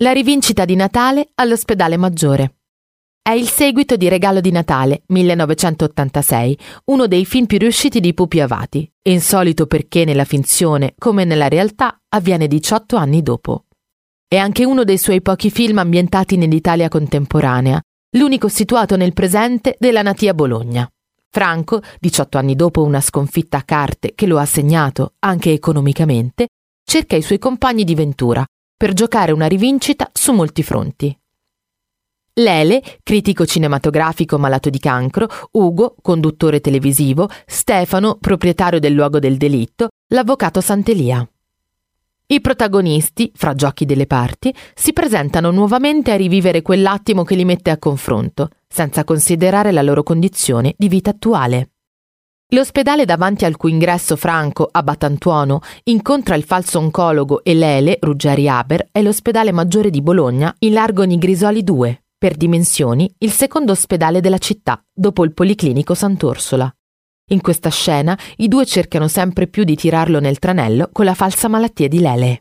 La rivincita di Natale all'ospedale maggiore. È il seguito di Regalo di Natale 1986, uno dei film più riusciti di Pupi Avati, insolito perché nella finzione, come nella realtà, avviene 18 anni dopo. È anche uno dei suoi pochi film ambientati nell'Italia contemporanea, l'unico situato nel presente della natia Bologna. Franco, 18 anni dopo una sconfitta a carte che lo ha segnato anche economicamente, cerca i suoi compagni di ventura per giocare una rivincita su molti fronti. Lele, critico cinematografico malato di cancro, Ugo, conduttore televisivo, Stefano, proprietario del luogo del delitto, l'avvocato Sant'Elia. I protagonisti, fra giochi delle parti, si presentano nuovamente a rivivere quell'attimo che li mette a confronto, senza considerare la loro condizione di vita attuale. L'ospedale davanti al cui ingresso Franco, a Batantuono, incontra il falso oncologo e Lele, Ruggeri Haber, è l'ospedale maggiore di Bologna, in largo Nigrisoli 2, per dimensioni il secondo ospedale della città, dopo il Policlinico Sant'Orsola. In questa scena i due cercano sempre più di tirarlo nel tranello con la falsa malattia di Lele.